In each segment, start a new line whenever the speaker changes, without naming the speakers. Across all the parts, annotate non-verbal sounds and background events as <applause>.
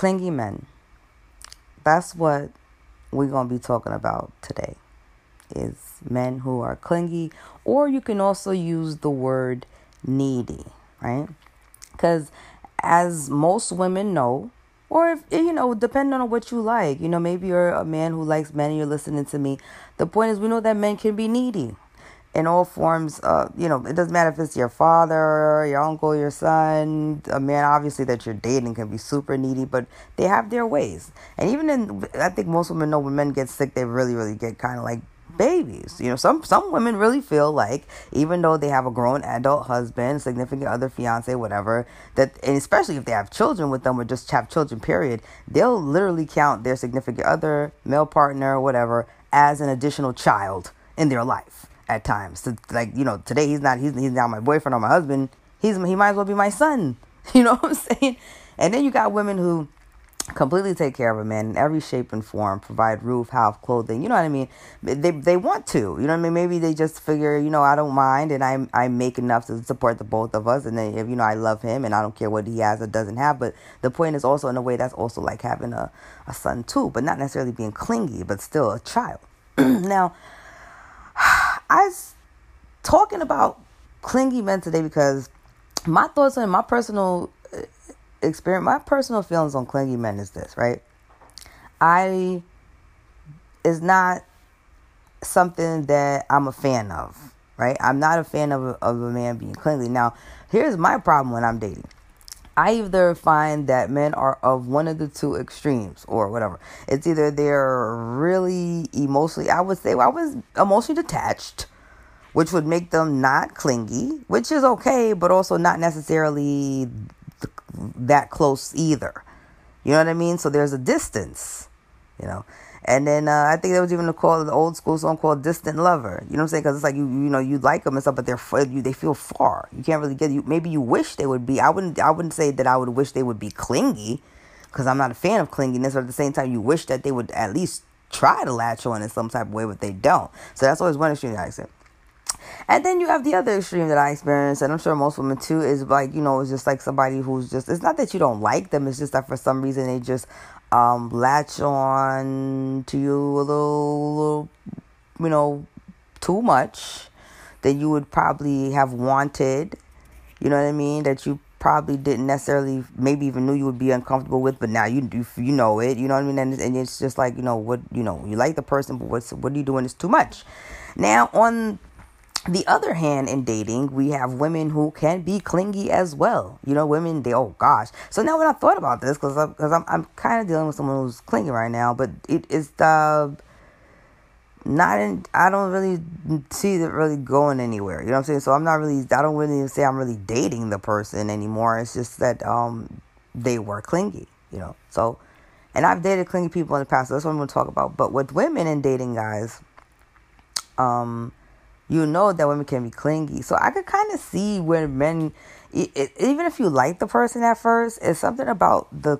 clingy men. That's what we're going to be talking about today. Is men who are clingy or you can also use the word needy, right? Cuz as most women know, or if eh, you know, depending on what you like, you know, maybe you're a man who likes men and you're listening to me. The point is, we know that men can be needy in all forms. Uh, you know, it doesn't matter if it's your father, your uncle, your son. A man, obviously, that you're dating can be super needy, but they have their ways. And even in, I think most women know when men get sick, they really, really get kind of like babies. You know, some some women really feel like even though they have a grown adult husband, significant other, fiance, whatever, that and especially if they have children with them or just have children, period, they'll literally count their significant other, male partner, whatever, as an additional child in their life at times. So, like you know, today he's not he's he's not my boyfriend or my husband. He's he might as well be my son. <laughs> You know what I'm saying? And then you got women who completely take care of a man in every shape and form, provide roof, house, clothing. You know what I mean? They they want to. You know what I mean? Maybe they just figure, you know, I don't mind, and I I make enough to support the both of us, and then if you know I love him, and I don't care what he has or doesn't have. But the point is also in a way that's also like having a a son too, but not necessarily being clingy, but still a child. <clears throat> now I was talking about clingy men today because my thoughts on my personal uh, experience, my personal feelings on clingy men is this, right? I is not something that I'm a fan of, right? I'm not a fan of of a man being clingy. Now, here's my problem when I'm dating. I either find that men are of one of the two extremes or whatever. It's either they're really emotionally, I would say, well, I was emotionally detached, which would make them not clingy, which is okay, but also not necessarily that close either. You know what I mean? So there's a distance, you know. And then uh, I think there was even a call the old school song called "Distant Lover." You know what I'm saying? Because it's like you you know you like them and stuff, but they're you they feel far. You can't really get you. Maybe you wish they would be. I wouldn't I wouldn't say that I would wish they would be clingy, because I'm not a fan of clinginess. But at the same time, you wish that they would at least try to latch on in some type of way, but they don't. So that's always one extreme I say. And then you have the other extreme that I experienced, and I'm sure most women too, is like, you know, it's just like somebody who's just, it's not that you don't like them, it's just that for some reason they just um, latch on to you a little, little, you know, too much than you would probably have wanted. You know what I mean? That you probably didn't necessarily, maybe even knew you would be uncomfortable with, but now you you, you know it. You know what I mean? And, and it's just like you know what you know. You like the person, but what's what are you doing It's too much. Now on the other hand in dating we have women who can be clingy as well. You know women they oh gosh. So now when i thought about this because I'm, cause I'm, I'm kind of dealing with someone who's clingy right now but it is the not in i don't really see it really going anywhere. You know what i'm saying? So i'm not really i don't really say i'm really dating the person anymore. It's just that um they were clingy you know? So and i've dated clingy people in the past so that's what i'm going to talk about. But with women and dating guys um you know that women can be clingy. So I could kind of see where men, it, it, even if you like the person at first, it's something about the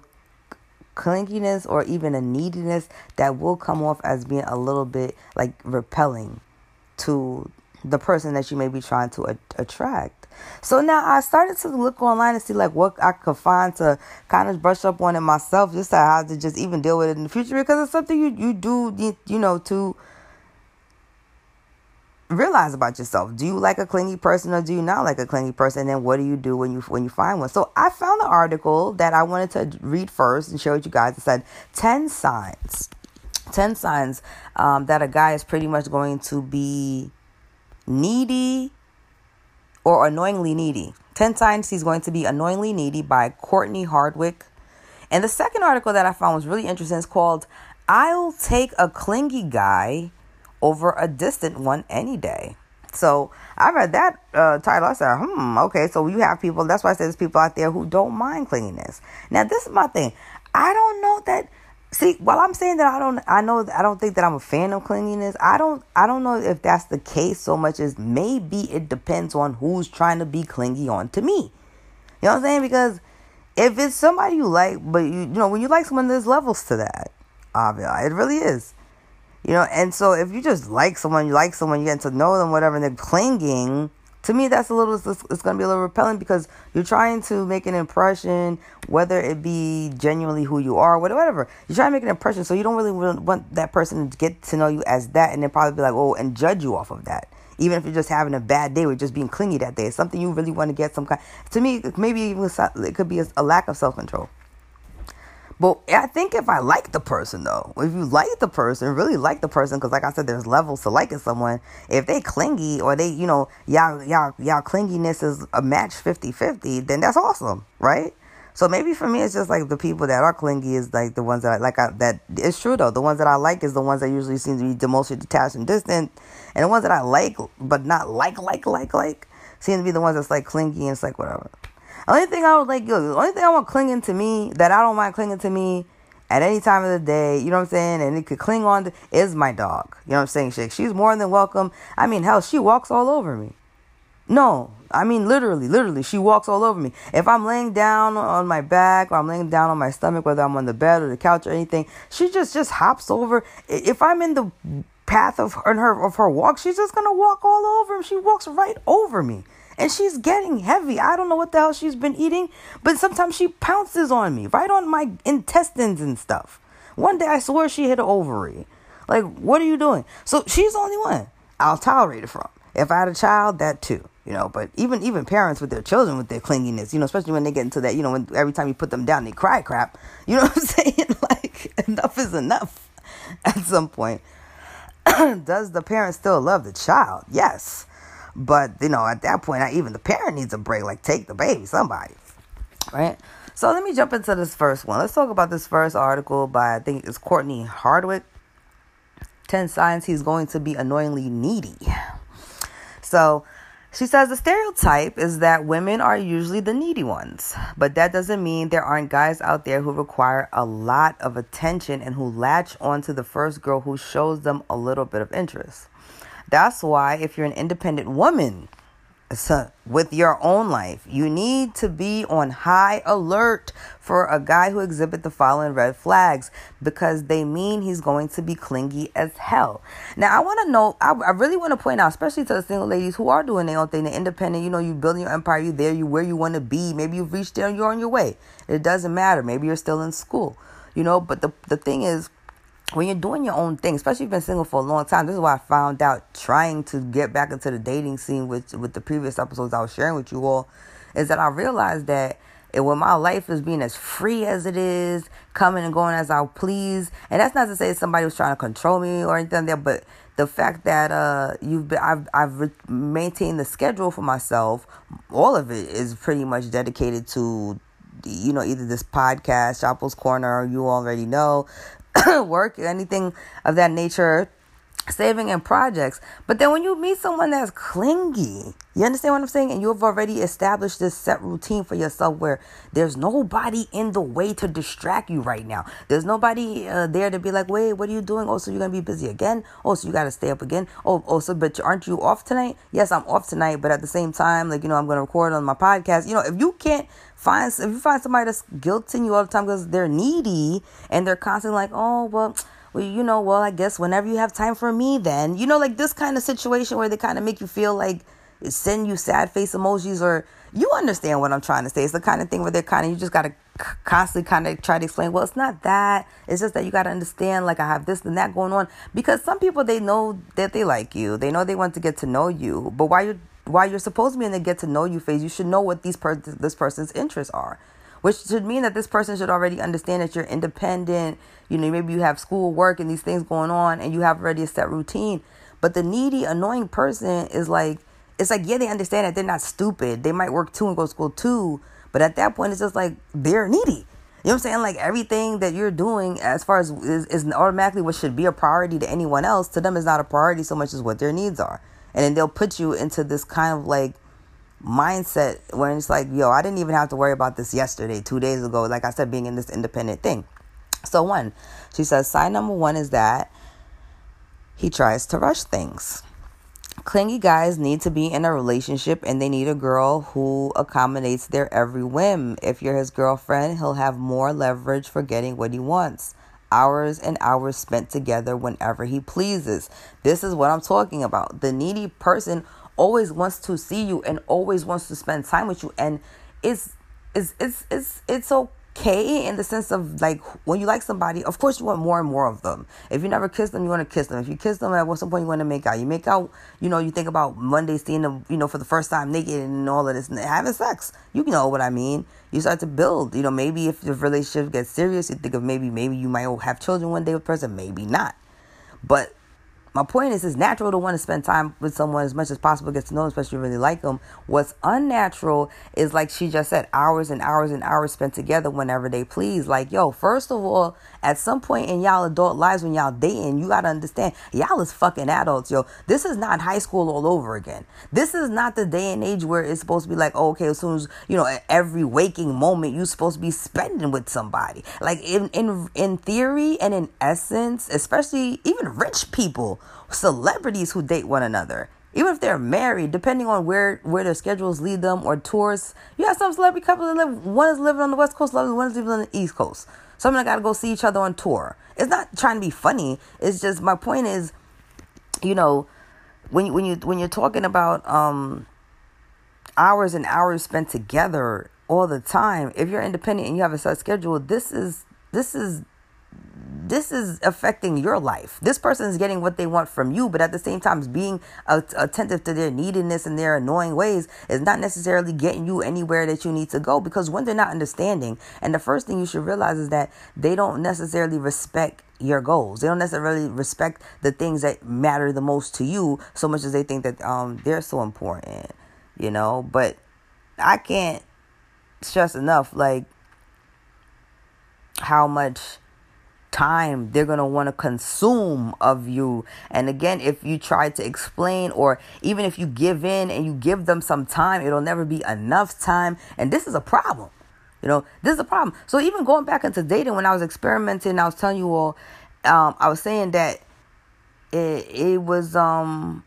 clinginess or even a neediness that will come off as being a little bit like repelling to the person that you may be trying to a- attract. So now I started to look online and see like what I could find to kind of brush up on it myself, just to how to just even deal with it in the future because it's something you you do you know to realize about yourself. Do you like a clingy person or do you not like a clingy person? And then what do you do when you when you find one? So I found the article that I wanted to read first and show you guys. It said ten signs, ten signs um, that a guy is pretty much going to be needy or annoyingly needy. Ten signs he's going to be annoyingly needy by Courtney Hardwick. And the second article that I found was really interesting. It's called "I'll Take a Clingy Guy." Over a distant one any day. So I read that uh, title. I said, hmm, okay. So you have people. That's why I said there's people out there who don't mind cleanliness. Now this is my thing. I don't know that. See, while I'm saying that I don't, I know I don't think that I'm a fan of cleanliness. I don't, I don't know if that's the case so much as maybe it depends on who's trying to be clingy on to me. You know what I'm saying? Because if it's somebody you like, but you, you know, when you like someone, there's levels to that. Obviously, it really is. You know, and so if you just like someone, you like someone, you get to know them, whatever, and they're clinging to me that's a little it's, it's going to be a little repellent because you're trying to make an impression whether it be genuinely who you are whatever you're trying to make an impression so you don't really want that person to get to know you as that and then probably be like oh and judge you off of that. Even if you're just having a bad day or just being clingy that day. It's something you really want to get some kind to me maybe even it could be a, lack of self-control but I think if I like the person though, if you like the person, really like the person, because like I said, there's levels to liking someone. If they clingy or they, you know, y'all, y'all, y'all clinginess is a match 50-50, then that's awesome, right? So maybe for me, it's just like the people that are clingy is like the ones that I like. I, that it's true though. The ones that I like is the ones that usually seem to be the most detached and distant, and the ones that I like but not like like like like seem to be the ones that's like clingy and it's like whatever. Only thing I would like, yo, the only thing I want clinging to me that I don't mind clinging to me at any time of the day, you know what I'm saying? And it could cling on to, is my dog. You know what I'm saying? Shake. She's more than welcome. I mean, hell, she walks all over me. No, I mean literally, literally, she walks all over me. If I'm laying down on my back or I'm laying down on my stomach, whether I'm on the bed or the couch or anything, she just just hops over. If I'm in the path of her of her walk, she's just gonna walk all over. She walks right over me and she's getting heavy. I don't know what the hell she's been eating, but sometimes she pounces on me, right on my intestines and stuff. One day I swear she hit an ovary. Like, what are you doing? So she's the only one I'll tolerate it from. If I had a child, that too, you know. But even even parents with their children with their clinginess, you know, especially when they get into that, you know, when every time you put them down, they cry crap. You know <laughs> what I'm saying? <laughs> Like enough is enough. <laughs> At some point, <clears throat> does the parent still love the child? Yes. But you know, at that point, I, even the parent needs a break. Like take the baby, somebody, right? So let me jump into this first one. Let's talk about this first article by I think it's Courtney Hardwick. Ten signs he's going to be annoyingly needy. So she says the stereotype is that women are usually the needy ones, but that doesn't mean there aren't guys out there who require a lot of attention and who latch onto the first girl who shows them a little bit of interest. That's why, if you're an independent woman with your own life, you need to be on high alert for a guy who exhibit the following red flags because they mean he's going to be clingy as hell. Now, I want to know, I, I really want to point out, especially to the single ladies who are doing their own thing, they're independent, you know, you building your empire, you there, you where you want to be. Maybe you've reached there and you're on your way. It doesn't matter. Maybe you're still in school, you know, but the, the thing is, when you're doing your own thing, especially if you've been single for a long time, this is why I found out trying to get back into the dating scene with with the previous episodes I was sharing with you all, is that I realized that when my life is being as free as it is, coming and going as I please, and that's not to say somebody was trying to control me or anything there, but the fact that uh you've been, I've I've maintained the schedule for myself, all of it is pretty much dedicated to you know either this podcast, Chapo's Corner, you already know, <coughs> work, anything of that nature, saving and projects. But then when you meet someone that's clingy, you understand what I'm saying? And you've already established this set routine for yourself where there's nobody in the way to distract you right now. There's nobody uh, there to be like, wait, what are you doing? Oh, so you're going to be busy again? Oh, so you got to stay up again? Oh, oh, so, but aren't you off tonight? Yes, I'm off tonight. But at the same time, like, you know, I'm going to record on my podcast. You know, if you can't find, if you find somebody that's guilting you all the time because they're needy and they're constantly like, oh, well, well, you know, well, I guess whenever you have time for me, then, you know, like this kind of situation where they kind of make you feel like send you sad face emojis or you understand what I'm trying to say. It's the kind of thing where they're kind of, you just got to constantly kind of try to explain, well, it's not that. It's just that you got to understand, like, I have this and that going on. Because some people, they know that they like you, they know they want to get to know you. But while you're, while you're supposed to be in the get to know you phase, you should know what these per- this person's interests are which should mean that this person should already understand that you're independent. You know, maybe you have school, work, and these things going on, and you have already a set routine. But the needy, annoying person is like, it's like, yeah, they understand that they're not stupid. They might work too and go to school too. But at that point, it's just like they're needy. You know what I'm saying? Like everything that you're doing, as far as is, is automatically what should be a priority to anyone else, to them is not a priority so much as what their needs are. And then they'll put you into this kind of like mindset when it's like, yo, I didn't even have to worry about this yesterday, two days ago. Like I said, being in this independent thing. So, one, she says, sign number one is that he tries to rush things. Clingy guys need to be in a relationship and they need a girl who accommodates their every whim. If you're his girlfriend, he'll have more leverage for getting what he wants. Hours and hours spent together whenever he pleases. This is what I'm talking about. The needy person always wants to see you and always wants to spend time with you and it's it's it's it's it's okay in the sense of like when you like somebody, of course you want more and more of them. If you never kiss them, you want to kiss them. If you kiss them, at some point you want to make out. You make out, you know, you think about Monday seeing them, you know, for the first time naked and all of this and having sex. You know what I mean. You start to build. You know, maybe if the relationship gets serious, you think of maybe maybe you might have children one day with person, maybe not. But my point is, it's natural to want to spend time with someone as much as possible, get to know them, especially if you really like them. What's unnatural is, like she just said, hours and hours and hours spent together whenever they please. Like, yo, first of all, at some point in y'all adult lives when y'all dating, you got to understand, y'all is fucking adults, yo. This is not high school all over again. This is not the day and age where it's supposed to be like, oh, okay, as soon as, you know, every waking moment you're supposed to be spending with somebody. Like, in, in, in theory and in essence, especially even rich people, celebrities who date one another. Even if they're married, depending on where where their schedules lead them or tours, you have some celebrity couples that live. One is living on the west coast, one is living on the east coast. Some of them got to go see each other on tour. It's not trying to be funny. It's just my point is, you know, when you, when you when you're talking about um hours and hours spent together all the time, if you're independent and you have a set schedule, this is this is this is affecting your life. This person is getting what they want from you, but at the same time, being attentive to their neediness and their annoying ways is not necessarily getting you anywhere that you need to go because when they're not understanding, and the first thing you should realize is that they don't necessarily respect your goals. They don't necessarily respect the things that matter the most to you so much as they think that um they're so important, you know. But I can't stress enough like how much time they're going to want to consume of you. And again, if you try to explain or even if you give in and you give them some time, it'll never be enough time. And this is a problem. You know, this is a problem. So even going back into dating when I was experimenting, I was telling you all, um, I was saying that it it was um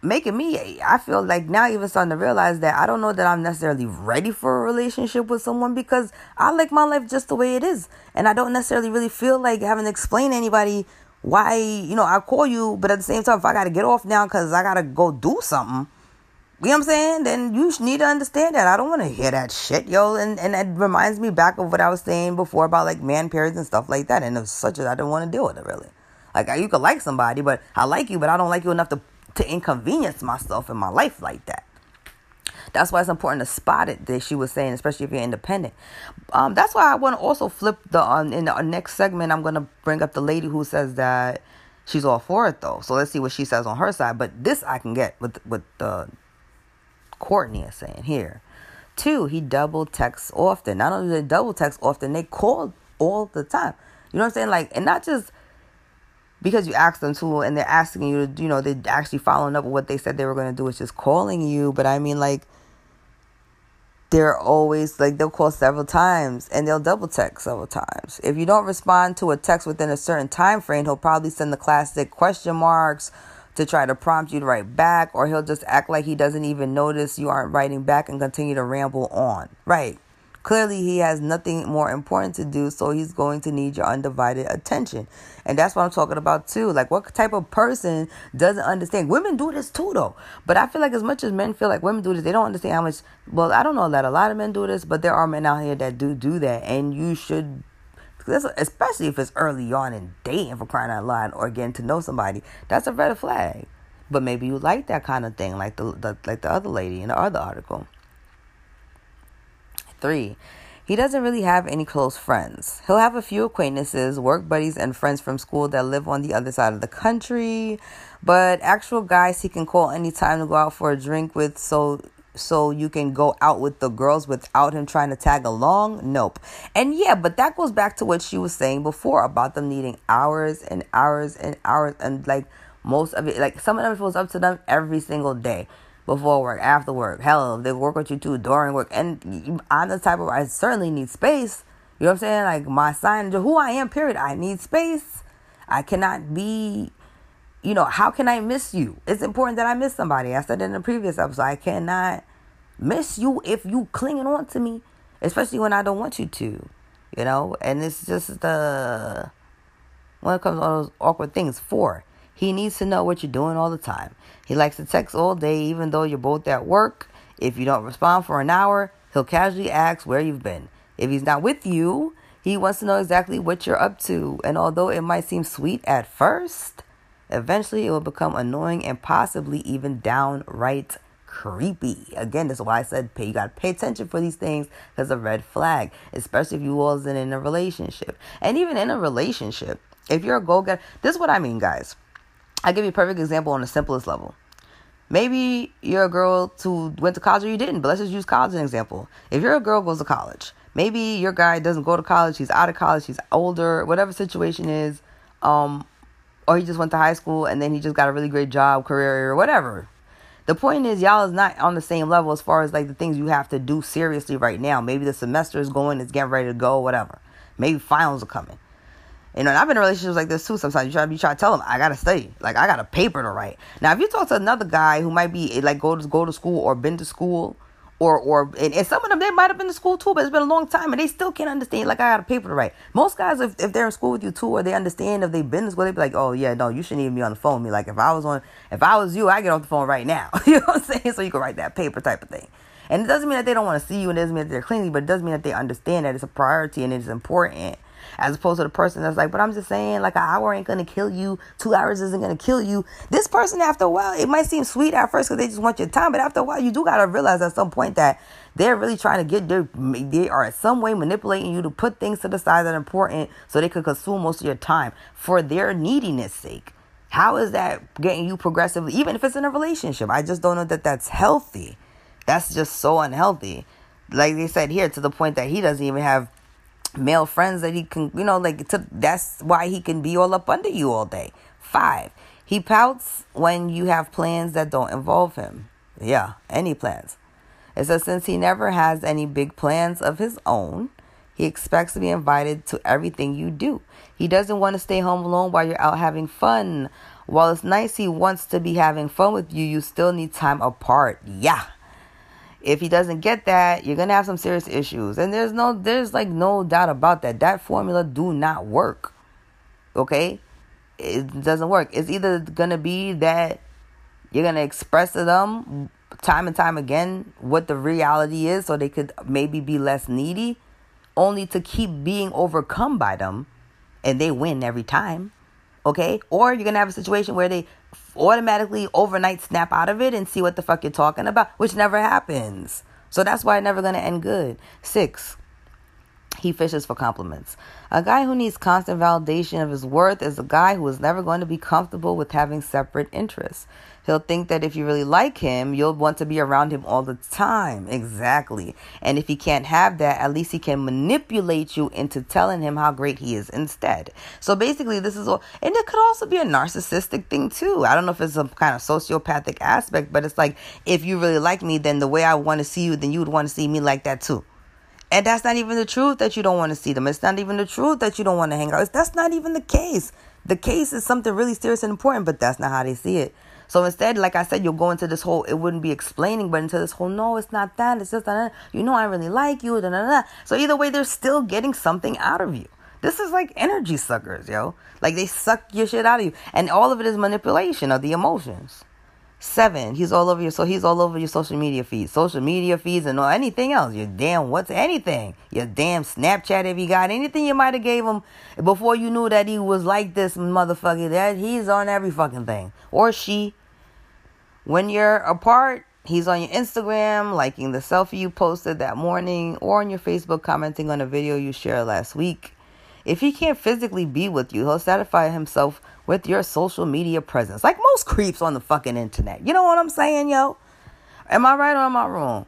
making me I feel like now even starting to realize that I don't know that I'm necessarily ready for a relationship with someone because I like my life just the way it is. And I don't necessarily really feel like having to explain to anybody why, you know, I call you, but at the same time if I gotta get off now because I gotta go do something. You know what I'm saying? Then you need to understand that. I don't want to hear that shit, yo. And and it reminds me back of what I was saying before about like man periods and stuff like that. And it was such as I don't want to deal with it really. Like you could like somebody, but I like you, but I don't like you enough to to inconvenience myself in my life like that. That's why it's important to spot it. That she was saying, especially if you're independent. Um, that's why I want to also flip the um, in the next segment. I'm gonna bring up the lady who says that she's all for it though. So let's see what she says on her side. But this I can get with with the Courtney is saying here. Two, he double texts often. Not only they double text often, they call all the time. You know what I'm saying? Like, and not just because you asked them to and they're asking you to, you know, they're actually following up with what they said they were going to do, it's just calling you. But I mean, like, they're always like they'll call several times and they'll double text several times. If you don't respond to a text within a certain time frame, he'll probably send the classic question marks to try to prompt you to write back, or he'll just act like he doesn't even notice you aren't writing back and continue to ramble on. Right. Clearly, he has nothing more important to do, so he's going to need your undivided attention. And that's what I'm talking about too. Like, what type of person doesn't understand? Women do this too, though. But I feel like as much as men feel like women do this, they don't understand how much. Well, I don't know that a lot of men do this, but there are men out here that do do that, and you should. Especially if it's early on in dating for crying out loud or getting to know somebody, that's a red flag. But maybe you like that kind of thing, like the, the like the other lady in the other article. Three, he doesn't really have any close friends. He'll have a few acquaintances, work buddies, and friends from school that live on the other side of the country. But actual guys he can call anytime to go out for a drink with so so you can go out with the girls without him trying to tag along? Nope. And yeah, but that goes back to what she was saying before about them needing hours and hours and hours and like most of it like some of them feels up to them every single day before work, after work. Hell, if they work with you too during work. And I'm the type of I certainly need space. You know what I'm saying? Like my sign, who I am. Period. I need space. I cannot be. You know how can I miss you? It's important that I miss somebody. I said in the previous episode. I cannot miss you if you clinging on to me, especially when I don't want you to. You know, and it's just the when it comes to all those awkward things. Four, He needs to know what you're doing all the time. He likes to text all day, even though you're both at work. If you don't respond for an hour, he'll casually ask where you've been. If he's not with you, he wants to know exactly what you're up to. And although it might seem sweet at first, eventually it will become annoying and possibly even downright creepy. Again, that's why I said pay. You gotta pay attention for these things because a red flag, especially if you wasn't in a relationship. And even in a relationship, if you're a go getter, this is what I mean, guys. I give you a perfect example on the simplest level. Maybe you're a girl who went to college or you didn't, but let's just use college as an example. If you're a girl goes to college, maybe your guy doesn't go to college, he's out of college, he's older, whatever situation is, um, or he just went to high school and then he just got a really great job, career, or whatever. The point is, y'all is not on the same level as far as like the things you have to do seriously right now. Maybe the semester is going, it's getting ready to go, whatever. Maybe finals are coming. You know, and I've been in relationships like this too. Sometimes you try, you try to tell them, I gotta study, like I got a paper to write. Now, if you talk to another guy who might be eh, like go to go to school or been to school, or or and, and, some of them they might have been to school too, but it's been a long time and they still can't understand. Like I got a paper to write. Most guys, if, if they're in school with you too, or they understand if they've been to school, they be like, oh yeah, no, you shouldn't even be on the phone with me. Like if I was on, if I was you, I get off the phone right now. <laughs> you know what I'm saying? So you can write that paper type of thing. And it doesn't mean that they don't want to see you, and it doesn't mean that they're clingy, but it does mean that they understand that it's a priority and it's important as opposed to the person that's like, but I'm just saying, like an hour ain't gonna kill you, two hours isn't gonna kill you. This person, after a while, it might seem sweet at first because they just want your time, but after a while, you do gotta realize at some point that they're really trying to get their, they are in some way manipulating you to put things to the side that are important so they could consume most of your time for their neediness sake. How is that getting you progressively, even if it's in a relationship? I just don't know that that's healthy. That's just so unhealthy. Like they said here, to the point that he doesn't even have male friends that he can, you know, like to, that's why he can be all up under you all day. Five, he pouts when you have plans that don't involve him. Yeah, any plans. It says since he never has any big plans of his own, he expects to be invited to everything you do. He doesn't want to stay home alone while you're out having fun. While it's nice he wants to be having fun with you, you still need time apart. Yeah. If he doesn't get that, you're gonna have some serious issues. And there's no there's like no doubt about that. That formula do not work. Okay? It doesn't work. It's either gonna be that you're gonna express to them time and time again what the reality is so they could maybe be less needy, only to keep being overcome by them and they win every time. Okay? Or you're gonna have a situation where they automatically overnight snap out of it and see what the fuck you're talking about, which never happens. So that's why it's never gonna end good. Six, he fishes for compliments. A guy who needs constant validation of his worth is a guy who is never going to be comfortable with having separate interests. He'll think that if you really like him, you'll want to be around him all the time. Exactly. And if he can't have that, at least he can manipulate you into telling him how great he is instead. So basically, this is all, and it could also be a narcissistic thing too. I don't know if it's some kind of sociopathic aspect, but it's like, if you really like me, then the way I want to see you, then you would want to see me like that too. And that's not even the truth that you don't want to see them. It's not even the truth that you don't want to hang out. That's not even the case. The case is something really serious and important, but that's not how they see it. So instead, like I said, you'll go into this whole, it wouldn't be explaining, but into this whole, no, it's not that. It's just that, uh, you know, I really like you. Da, da, da. So either way, they're still getting something out of you. This is like energy suckers, yo. Like they suck your shit out of you. And all of it is manipulation of the emotions. Seven, he's all over your so he's all over your social media feeds, social media feeds, and all anything else. Your damn what's anything? Your damn Snapchat if you got anything you might have gave him before you knew that he was like this motherfucker. That he's on every fucking thing or she. When you're apart, he's on your Instagram liking the selfie you posted that morning, or on your Facebook commenting on a video you shared last week. If he can't physically be with you, he'll satisfy himself with your social media presence. Like most creeps on the fucking internet. You know what I'm saying, yo? Am I right or am I wrong?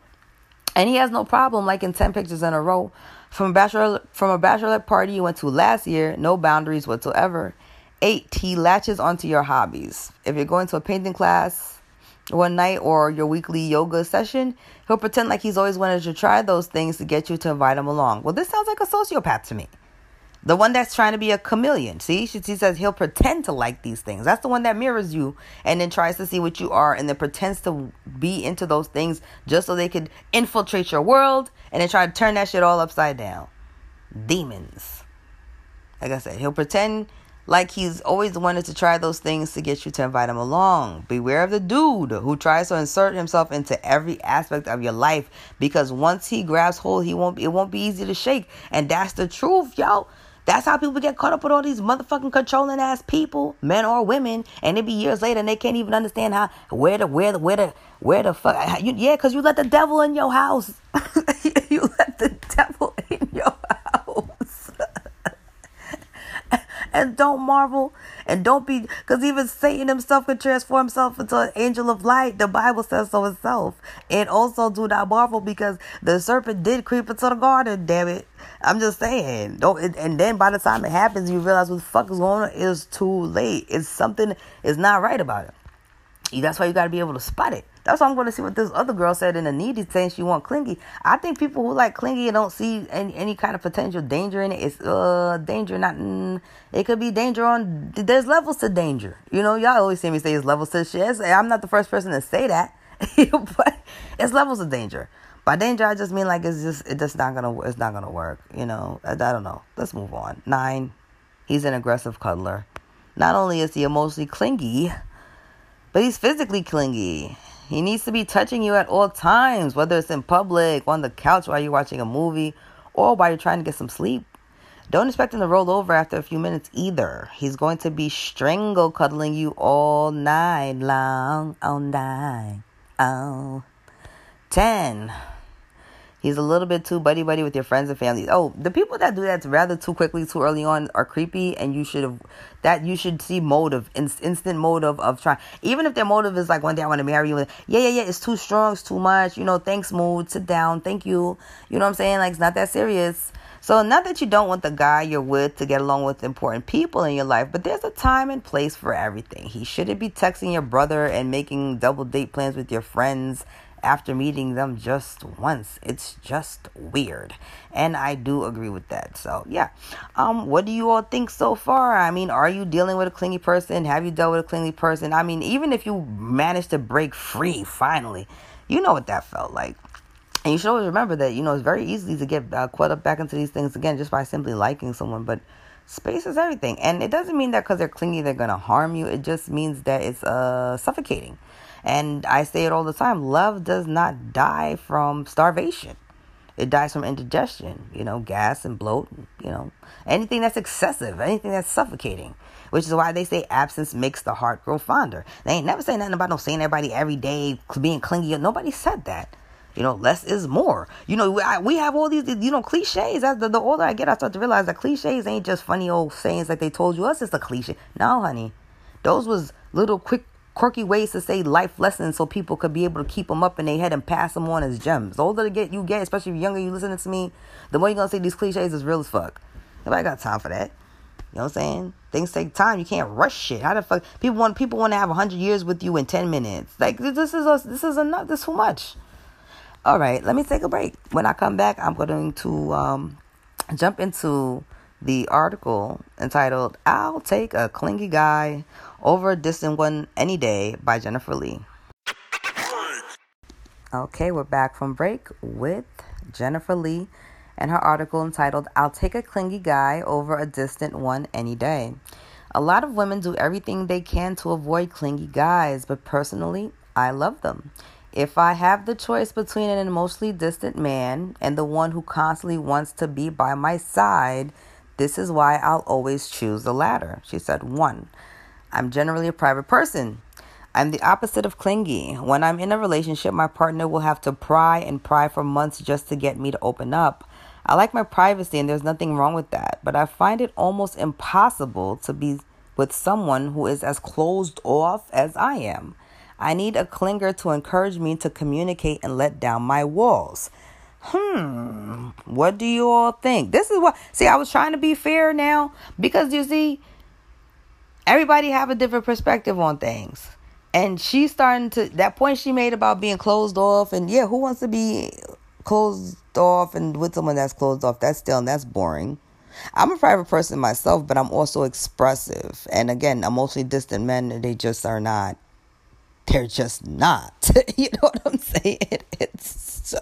And he has no problem liking 10 pictures in a row from a bachelor from a bachelorette party you went to last year, no boundaries whatsoever. 8 he latches onto your hobbies. If you're going to a painting class one night or your weekly yoga session, he'll pretend like he's always wanted to try those things to get you to invite him along. Well, this sounds like a sociopath to me. The one that's trying to be a chameleon. See, she, she says he'll pretend to like these things. That's the one that mirrors you and then tries to see what you are and then pretends to be into those things just so they could infiltrate your world and then try to turn that shit all upside down. Demons. Like I said, he'll pretend like he's always wanted to try those things to get you to invite him along. Beware of the dude who tries to insert himself into every aspect of your life because once he grabs hold, he won't it won't be easy to shake. And that's the truth, yo. That's how people get caught up with all these motherfucking controlling ass people, men or women, and it be years later and they can't even understand how where the where the where the where the fuck you, yeah, cause you let the devil in your house. <laughs> you let the devil in your house. <laughs> and don't marvel and don't be because even satan himself can transform himself into an angel of light the bible says so itself and also do not marvel because the serpent did creep into the garden damn it i'm just saying don't and then by the time it happens you realize what the fuck is going on it's too late it's something is not right about it that's why you got to be able to spot it that's why I'm going to see what this other girl said in the needy saying she want clingy. I think people who like clingy and don't see any, any kind of potential danger in it, it's uh danger not. Mm, it could be danger on. There's levels to danger. You know, y'all always see me say it's levels to shit. I'm not the first person to say that, <laughs> but it's levels of danger. By danger, I just mean like it's just it's just not gonna it's not gonna work. You know, I, I don't know. Let's move on. Nine, he's an aggressive cuddler. Not only is he emotionally clingy, but he's physically clingy. He needs to be touching you at all times, whether it's in public, on the couch while you're watching a movie, or while you're trying to get some sleep. Don't expect him to roll over after a few minutes either. He's going to be strangle cuddling you all night long, all night. Oh. 10. He's a little bit too buddy buddy with your friends and family. Oh, the people that do that rather too quickly, too early on, are creepy, and you should have that you should see motive, in, instant motive of trying. Even if their motive is like one day I want to marry you, yeah, yeah, yeah, it's too strong, it's too much. You know, thanks, mood, sit down, thank you. You know what I'm saying? Like it's not that serious. So not that you don't want the guy you're with to get along with important people in your life, but there's a time and place for everything. He shouldn't be texting your brother and making double date plans with your friends after meeting them just once. It's just weird. And I do agree with that. So, yeah. Um what do you all think so far? I mean, are you dealing with a clingy person? Have you dealt with a clingy person? I mean, even if you managed to break free finally, you know what that felt like. And you should always remember that, you know, it's very easy to get uh, caught up back into these things again just by simply liking someone, but space is everything. And it doesn't mean that because they're clingy, they're going to harm you. It just means that it's uh, suffocating. And I say it all the time love does not die from starvation. It dies from indigestion, you know, gas and bloat, you know, anything that's excessive, anything that's suffocating. Which is why they say absence makes the heart grow fonder. They ain't never say nothing about no seeing everybody every day, being clingy. Nobody said that. You know, less is more. You know, we, I, we have all these, you know, cliches. As the, the older I get, I start to realize that cliches ain't just funny old sayings like they told you. Us, it's a cliche. No, honey, those was little quick quirky ways to say life lessons so people could be able to keep them up in their head and pass them on as gems. The older get you get, especially if you're younger, you listening to me, the more you're gonna say these cliches is real as fuck. Nobody got time for that. You know what I'm saying? Things take time. You can't rush shit. How the fuck people want people want to have hundred years with you in ten minutes? Like this is a, this is enough. This is too much. All right, let me take a break. When I come back, I'm going to um, jump into the article entitled "I'll Take a Clingy Guy." Over a Distant One Any Day by Jennifer Lee. Okay, we're back from break with Jennifer Lee and her article entitled I'll Take a Clingy Guy Over a Distant One Any Day. A lot of women do everything they can to avoid clingy guys, but personally, I love them. If I have the choice between an emotionally distant man and the one who constantly wants to be by my side, this is why I'll always choose the latter. She said, one, I'm generally a private person. I'm the opposite of clingy. When I'm in a relationship, my partner will have to pry and pry for months just to get me to open up. I like my privacy and there's nothing wrong with that, but I find it almost impossible to be with someone who is as closed off as I am. I need a clinger to encourage me to communicate and let down my walls. Hmm, what do you all think? This is what, see, I was trying to be fair now because you see, everybody have a different perspective on things. And she's starting to that point she made about being closed off and yeah, who wants to be closed off and with someone that's closed off? That's still and that's boring. I'm a private person myself, but I'm also expressive. And again, emotionally distant men, they just are not. They're just not. <laughs> you know what I'm saying? <laughs> It's so,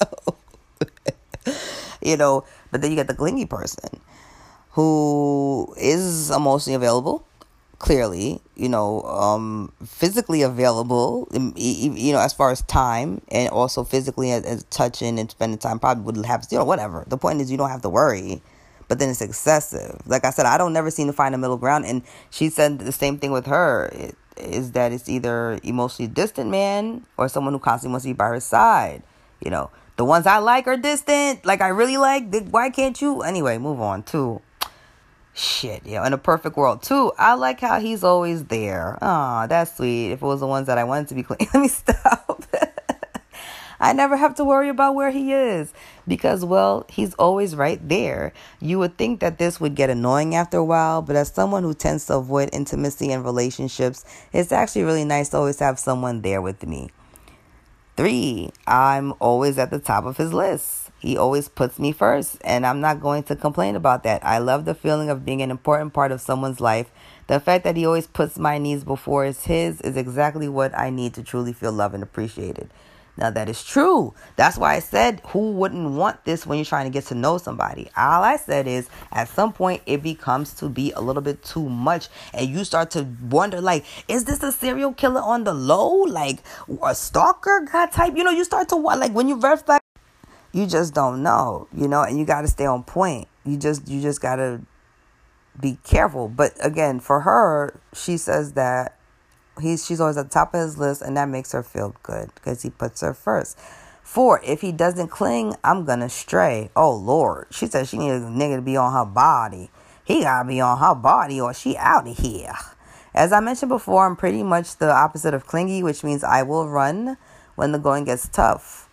<laughs> you know. But then you get the clingy person who is emotionally available clearly, you know, um, physically available, you know, as far as time and also physically as, as touching and spending time probably would have, you know, whatever. The point is you don't have to worry, but then it's excessive. Like I said, I don't never seem to find a middle ground. And she said the same thing with her it, is that it's either emotionally distant man or someone who constantly wants to be by her side. You know, the ones I like are distant, like I really like. Why can't you? Anyway, move on to Shit, yo, in a perfect world too. I like how he's always there. Aw, that's sweet. If it was the ones that I wanted to be clean, <laughs> let me stop. <laughs> I never have to worry about where he is because, well, he's always right there. You would think that this would get annoying after a while, but as someone who tends to avoid intimacy and relationships, it's actually really nice to always have someone there with me. Three, I'm always at the top of his list. He always puts me first, and I'm not going to complain about that. I love the feeling of being an important part of someone's life. The fact that he always puts my needs before his is exactly what I need to truly feel loved and appreciated. Now, that is true. That's why I said, who wouldn't want this when you're trying to get to know somebody? All I said is, at some point, it becomes to be a little bit too much. And you start to wonder, like, is this a serial killer on the low? Like, a stalker guy type? You know, you start to, like, when you reflect you just don't know, you know, and you got to stay on point. You just you just got to be careful. But again, for her, she says that he's she's always at the top of his list and that makes her feel good because he puts her first. Four, if he doesn't cling, I'm gonna stray. Oh Lord. She says she needs a nigga to be on her body. He gotta be on her body or she out of here. As I mentioned before, I'm pretty much the opposite of clingy, which means I will run when the going gets tough.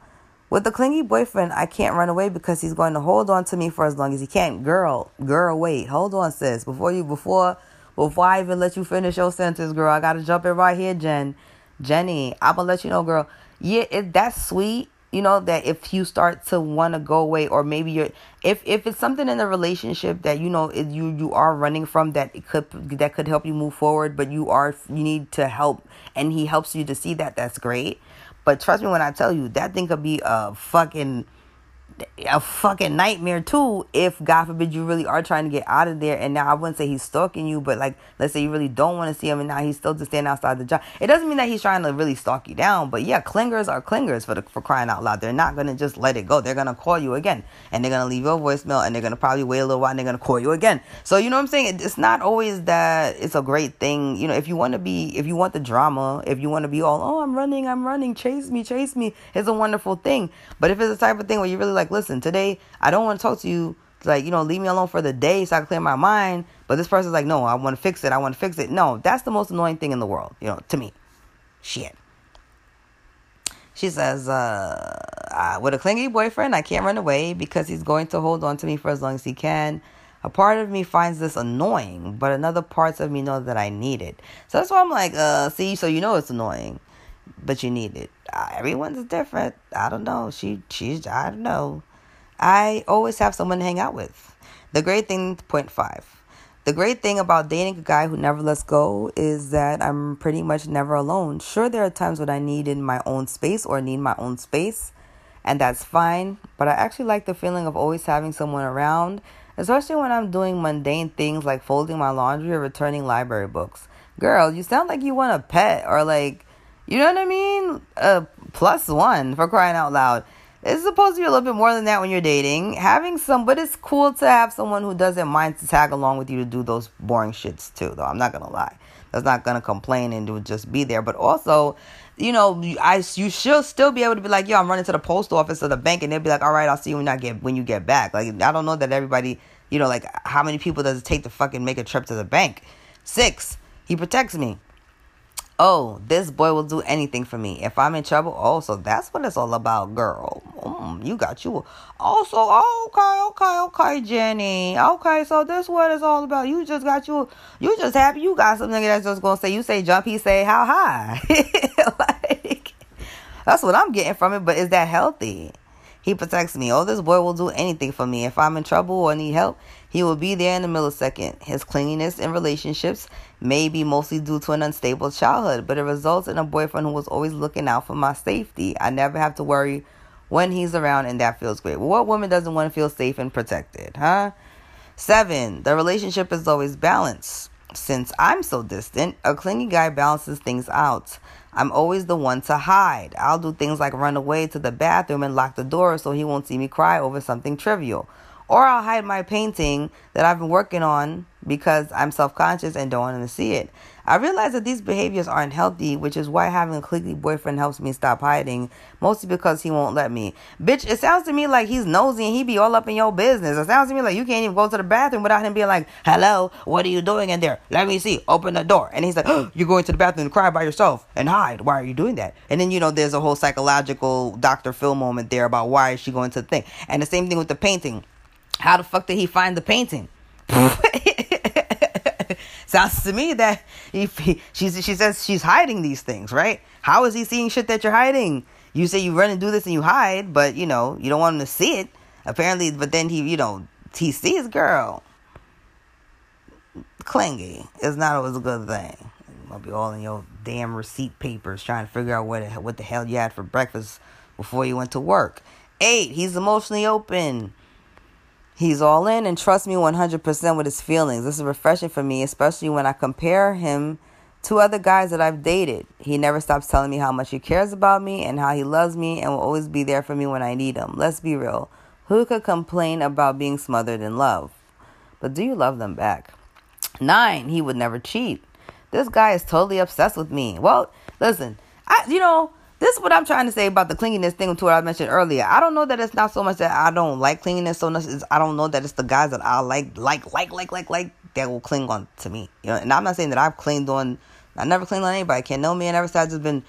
With a clingy boyfriend, I can't run away because he's going to hold on to me for as long as he can. Girl, girl, wait, hold on, sis. Before you, before, before I even let you finish your sentence, girl, I gotta jump in right here, Jen. Jenny, I'm gonna let you know, girl. Yeah, it, that's sweet. You know that if you start to want to go away, or maybe you're, if if it's something in the relationship that you know you you are running from that it could that could help you move forward, but you are you need to help, and he helps you to see that. That's great. But trust me when I tell you, that thing could be a fucking a fucking nightmare too if god forbid you really are trying to get out of there. And now i wouldn't say he's stalking you but like let's say you really don't want to see him and now he's still just standing outside the job. It doesn't mean that he's trying to really stalk you down but yeah clingers are clingers for the for crying out loud. They're not gonna just let it go. They're gonna call you again and they're gonna leave you a voicemail and they're gonna probably wait a little while and they're gonna call you again. So you know what i'm saying? It's not always that it's a great thing. You know if you want to be if you want the drama if you want to be all oh i'm running i'm running chase me chase me it's a wonderful thing. But if it's the type of thing where you really like like, listen, today I don't want to talk to you. Like, you know, leave me alone for the day so I can clear my mind. But this person's like, no, I want to fix it. I want to fix it. No, that's the most annoying thing in the world, you know, to me. Shit. She says, uh, with a clingy boyfriend, I can't run away because he's going to hold on to me for as long as he can. A part of me finds this annoying, but another parts of me know that I need it. So that's why I'm like, uh, see, so you know it's annoying but you need it. Uh, everyone's different. I don't know. She, she's, I don't know. I always have someone to hang out with. The great thing, point five. The great thing about dating a guy who never lets go is that I'm pretty much never alone. Sure, there are times when I need in my own space or need my own space, and that's fine. But I actually like the feeling of always having someone around, especially when I'm doing mundane things like folding my laundry or returning library books. Girl, you sound like you want a pet or like you know what I mean? Uh, plus one for crying out loud. It's supposed to be a little bit more than that when you're dating. Having some, but it's cool to have someone who doesn't mind to tag along with you to do those boring shits too. Though I'm not gonna lie, that's not gonna complain and do just be there. But also, you know, I you should still be able to be like, yo, I'm running to the post office or the bank, and they'll be like, all right, I'll see you when I get when you get back. Like I don't know that everybody, you know, like how many people does it take to fucking make a trip to the bank? Six, he protects me. Oh, this boy will do anything for me. If I'm in trouble, oh, so that's what it's all about, girl. Mm, you got you. Also, okay, okay, okay, Jenny. Okay, so this what it's all about. You just got you. You just happy you got something that's just gonna say. You say jump, he say how high. <laughs> like that's what I'm getting from it. But is that healthy? He protects me. Oh, this boy will do anything for me. If I'm in trouble or need help, he will be there in a millisecond. His clinginess in relationships may be mostly due to an unstable childhood, but it results in a boyfriend who was always looking out for my safety. I never have to worry when he's around, and that feels great. Well, what woman doesn't want to feel safe and protected, huh? Seven, the relationship is always balanced. since I'm so distant, a clingy guy balances things out. I'm always the one to hide. I'll do things like run away to the bathroom and lock the door so he won't see me cry over something trivial. Or I'll hide my painting that I've been working on because I'm self conscious and don't want to see it. I realize that these behaviors aren't healthy, which is why having a cliquey boyfriend helps me stop hiding, mostly because he won't let me. Bitch, it sounds to me like he's nosy and he be all up in your business. It sounds to me like you can't even go to the bathroom without him being like, hello, what are you doing in there? Let me see, open the door. And he's like, oh, you're going to the bathroom to cry by yourself and hide. Why are you doing that? And then, you know, there's a whole psychological Dr. Phil moment there about why is she going to the thing. And the same thing with the painting. How the fuck did he find the painting? <laughs> Sounds to me that he, he, she says she's hiding these things, right? How is he seeing shit that you're hiding? You say you run and do this and you hide, but you know, you don't want him to see it. Apparently, but then he, you know, he sees girl. Clingy is not always a good thing. Might be all in your damn receipt papers trying to figure out what, what the hell you had for breakfast before you went to work. Eight, he's emotionally open. He's all in and trust me 100% with his feelings. This is refreshing for me, especially when I compare him to other guys that I've dated. He never stops telling me how much he cares about me and how he loves me and will always be there for me when I need him. Let's be real. Who could complain about being smothered in love? But do you love them back? Nine, he would never cheat. This guy is totally obsessed with me. Well, listen, I you know, this is what I'm trying to say about the clinginess thing to what I mentioned earlier. I don't know that it's not so much that I don't like clinginess so much. as I don't know that it's the guys that I like, like, like, like, like, like that will cling on to me. You know, and I'm not saying that I've clinged on. I never clinged on anybody. Can't know me and ever since I've just been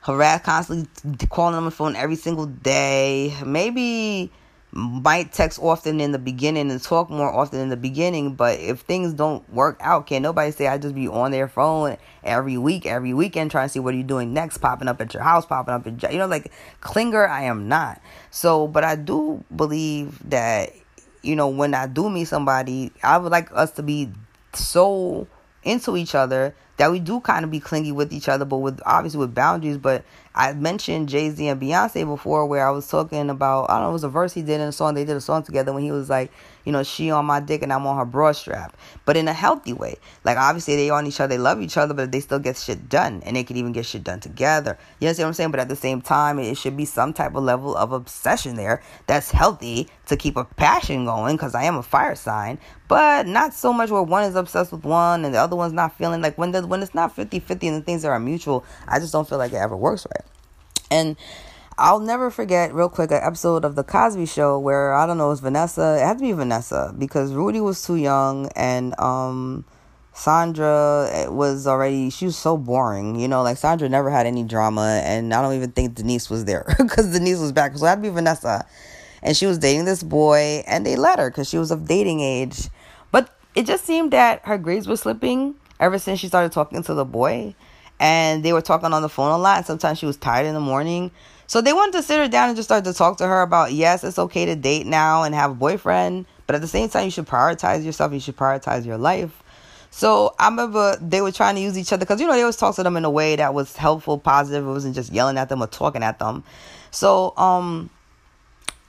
harassed constantly, calling on my phone every single day. Maybe might text often in the beginning and talk more often in the beginning, but if things don't work out, can nobody say I just be on their phone every week, every weekend trying to see what are you doing next, popping up at your house, popping up at you know, like clinger, I am not. So, but I do believe that, you know, when I do meet somebody, I would like us to be so into each other that we do kind of be clingy with each other, but with obviously with boundaries. But I mentioned Jay Z and Beyonce before, where I was talking about I don't know it was a verse he did in a song. They did a song together when he was like, you know, she on my dick and I'm on her broad strap, but in a healthy way. Like obviously they on each other, they love each other, but they still get shit done, and they can even get shit done together. You understand what I'm saying? But at the same time, it should be some type of level of obsession there that's healthy to keep a passion going. Because I am a fire sign, but not so much where one is obsessed with one and the other one's not feeling like when the, when it's not 50-50 and the things that are mutual. I just don't feel like it ever works right. And I'll never forget, real quick, an episode of The Cosby Show where I don't know, it was Vanessa. It had to be Vanessa because Rudy was too young and um, Sandra was already, she was so boring. You know, like Sandra never had any drama. And I don't even think Denise was there <laughs> because Denise was back. So it had to be Vanessa. And she was dating this boy and they let her because she was of dating age. But it just seemed that her grades were slipping ever since she started talking to the boy and they were talking on the phone a lot. Sometimes she was tired in the morning. So they wanted to sit her down and just start to talk to her about yes, it's okay to date now and have a boyfriend, but at the same time, you should prioritize yourself. You should prioritize your life. So I remember they were trying to use each other because you know they always talk to them in a way that was helpful, positive. It wasn't just yelling at them or talking at them. So um,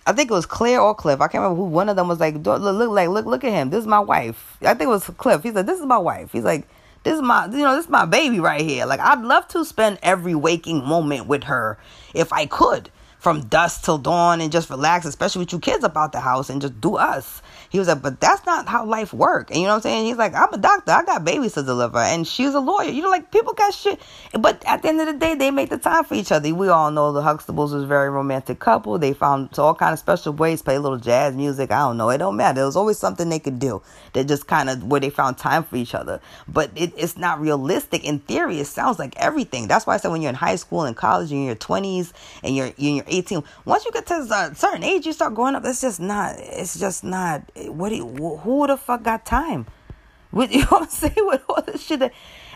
I think it was Claire or Cliff. I can't remember who. One of them was like, "Look, look, like, look, look at him. This is my wife." I think it was Cliff. He said, "This is my wife." He's like, this is my, you know, this is my baby right here. Like, I'd love to spend every waking moment with her if I could from dusk till dawn and just relax, especially with you kids about the house and just do us. He was like, but that's not how life work. And you know what I'm saying? He's like, I'm a doctor. I got babies to deliver. And she's a lawyer. You know, like people got shit. But at the end of the day, they make the time for each other. We all know the Huxtables was a very romantic couple. They found all kind of special ways, play a little jazz music. I don't know. It don't matter. There was always something they could do that just kind of where they found time for each other. But it, it's not realistic. In theory, it sounds like everything. That's why I said when you're in high school and college, you're in your 20s and you're, you're in your 18, once you get to a certain age, you start growing up. It's just not, it's just not, what do you, who the fuck got time? <laughs> With you know what I'm saying? <laughs> With all this shit, that,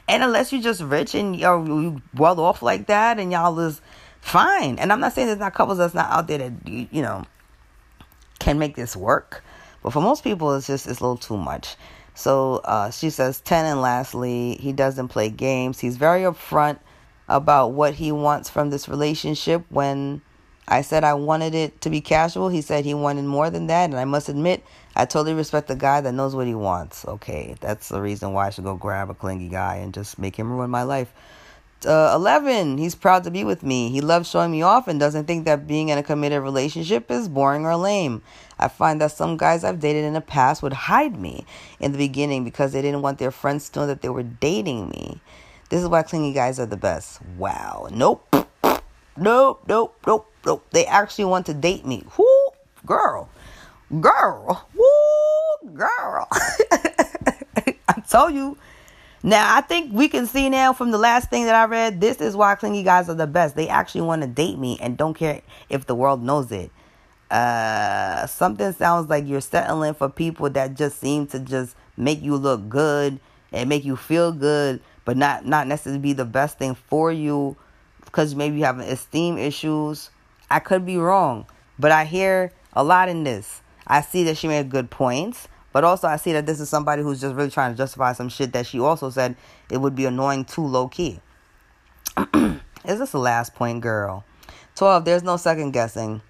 and unless you're just rich and you're you well off like that, and y'all is fine. And I'm not saying there's not couples that's not out there that you know can make this work, but for most people, it's just it's a little too much. So uh, she says, ten and lastly, he doesn't play games. He's very upfront about what he wants from this relationship when I said I wanted it to be casual. He said he wanted more than that. And I must admit, I totally respect the guy that knows what he wants. Okay, that's the reason why I should go grab a clingy guy and just make him ruin my life. Uh, 11, he's proud to be with me. He loves showing me off and doesn't think that being in a committed relationship is boring or lame. I find that some guys I've dated in the past would hide me in the beginning because they didn't want their friends to know that they were dating me. This is why clingy guys are the best. Wow. Nope. Nope, nope, nope, nope. They actually want to date me. Whoo, girl. Girl. Whoo, girl. <laughs> I told you. Now, I think we can see now from the last thing that I read, this is why clingy guys are the best. They actually want to date me and don't care if the world knows it. Uh, something sounds like you're settling for people that just seem to just make you look good and make you feel good, but not not necessarily be the best thing for you because maybe you have esteem issues. I could be wrong, but I hear a lot in this. I see that she made good points, but also I see that this is somebody who's just really trying to justify some shit that she also said it would be annoying too low key. <clears throat> is this the last point, girl? 12. There's no second guessing.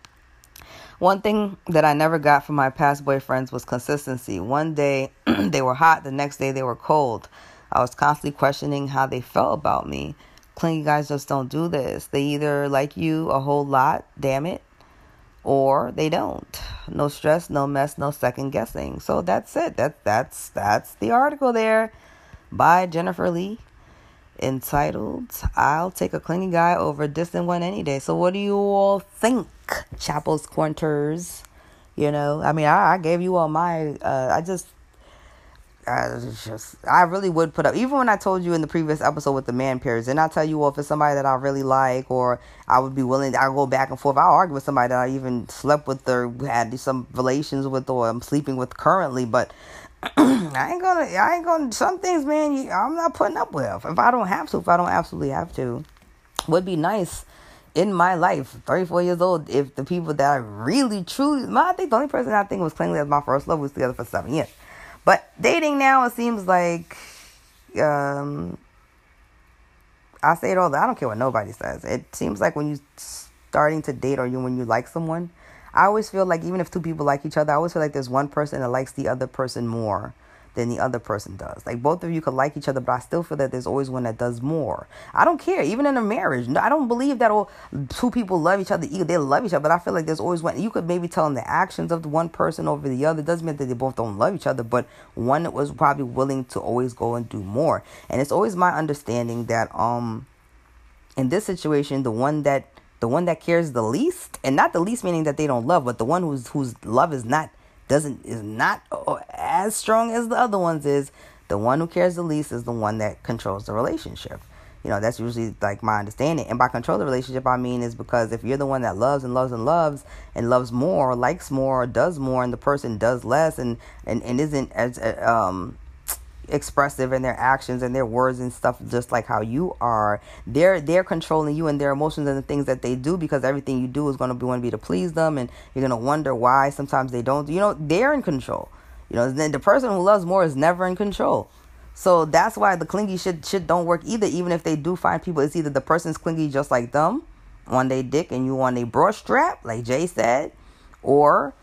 One thing that I never got from my past boyfriends was consistency. One day <clears throat> they were hot, the next day they were cold. I was constantly questioning how they felt about me. Clingy guys just don't do this. They either like you a whole lot, damn it, or they don't. No stress, no mess, no second guessing. So that's it. That that's that's the article there by Jennifer Lee entitled I'll take a clingy guy over a distant one any day. So what do you all think? Chapel's Corners. You know, I mean I, I gave you all my uh I just I just I really would put up even when I told you in the previous episode with the man pairs and I tell you well if it's somebody that I really like or I would be willing I go back and forth. I'll argue with somebody that I even slept with or had some relations with or I'm sleeping with currently but <clears throat> I ain't gonna I ain't gonna some things man I'm not putting up with. If I don't have to if I don't absolutely have to would be nice in my life. 34 years old if the people that I really truly my I think the only person I think was clingy as my first love was together for seven years but dating now, it seems like, um, I say it all. The I don't care what nobody says. It seems like when you starting to date or you when you like someone, I always feel like even if two people like each other, I always feel like there's one person that likes the other person more than the other person does. Like both of you could like each other, but I still feel that there's always one that does more. I don't care, even in a marriage. I don't believe that all two people love each other. They love each other, but I feel like there's always one. You could maybe tell in the actions of the one person over the other. It doesn't mean that they both don't love each other, but one was probably willing to always go and do more. And it's always my understanding that um in this situation, the one that the one that cares the least, and not the least meaning that they don't love, but the one whose whose love is not doesn't is not as strong as the other ones is the one who cares the least is the one that controls the relationship. You know that's usually like my understanding. And by control the relationship i mean is because if you're the one that loves and loves and loves and loves more likes more or does more and the person does less and and, and isn't as um expressive in their actions and their words and stuff just like how you are. They're they're controlling you and their emotions and the things that they do because everything you do is going to be want to be to please them and you're going to wonder why sometimes they don't you know they're in control. You know then the person who loves more is never in control. So that's why the clingy shit shit don't work either. Even if they do find people it's either the person's clingy just like them on their dick and you on a bra strap like jay said or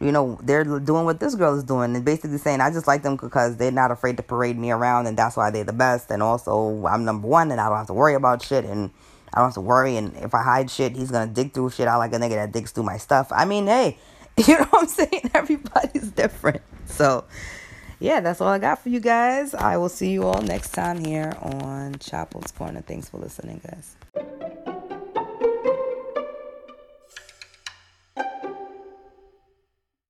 you know, they're doing what this girl is doing and basically saying, I just like them because they're not afraid to parade me around and that's why they're the best. And also, I'm number one and I don't have to worry about shit and I don't have to worry. And if I hide shit, he's going to dig through shit. I like a nigga that digs through my stuff. I mean, hey, <laughs> you know what I'm saying? <laughs> Everybody's different. So, yeah, that's all I got for you guys. I will see you all next time here on Chapel's Corner. Thanks for listening, guys.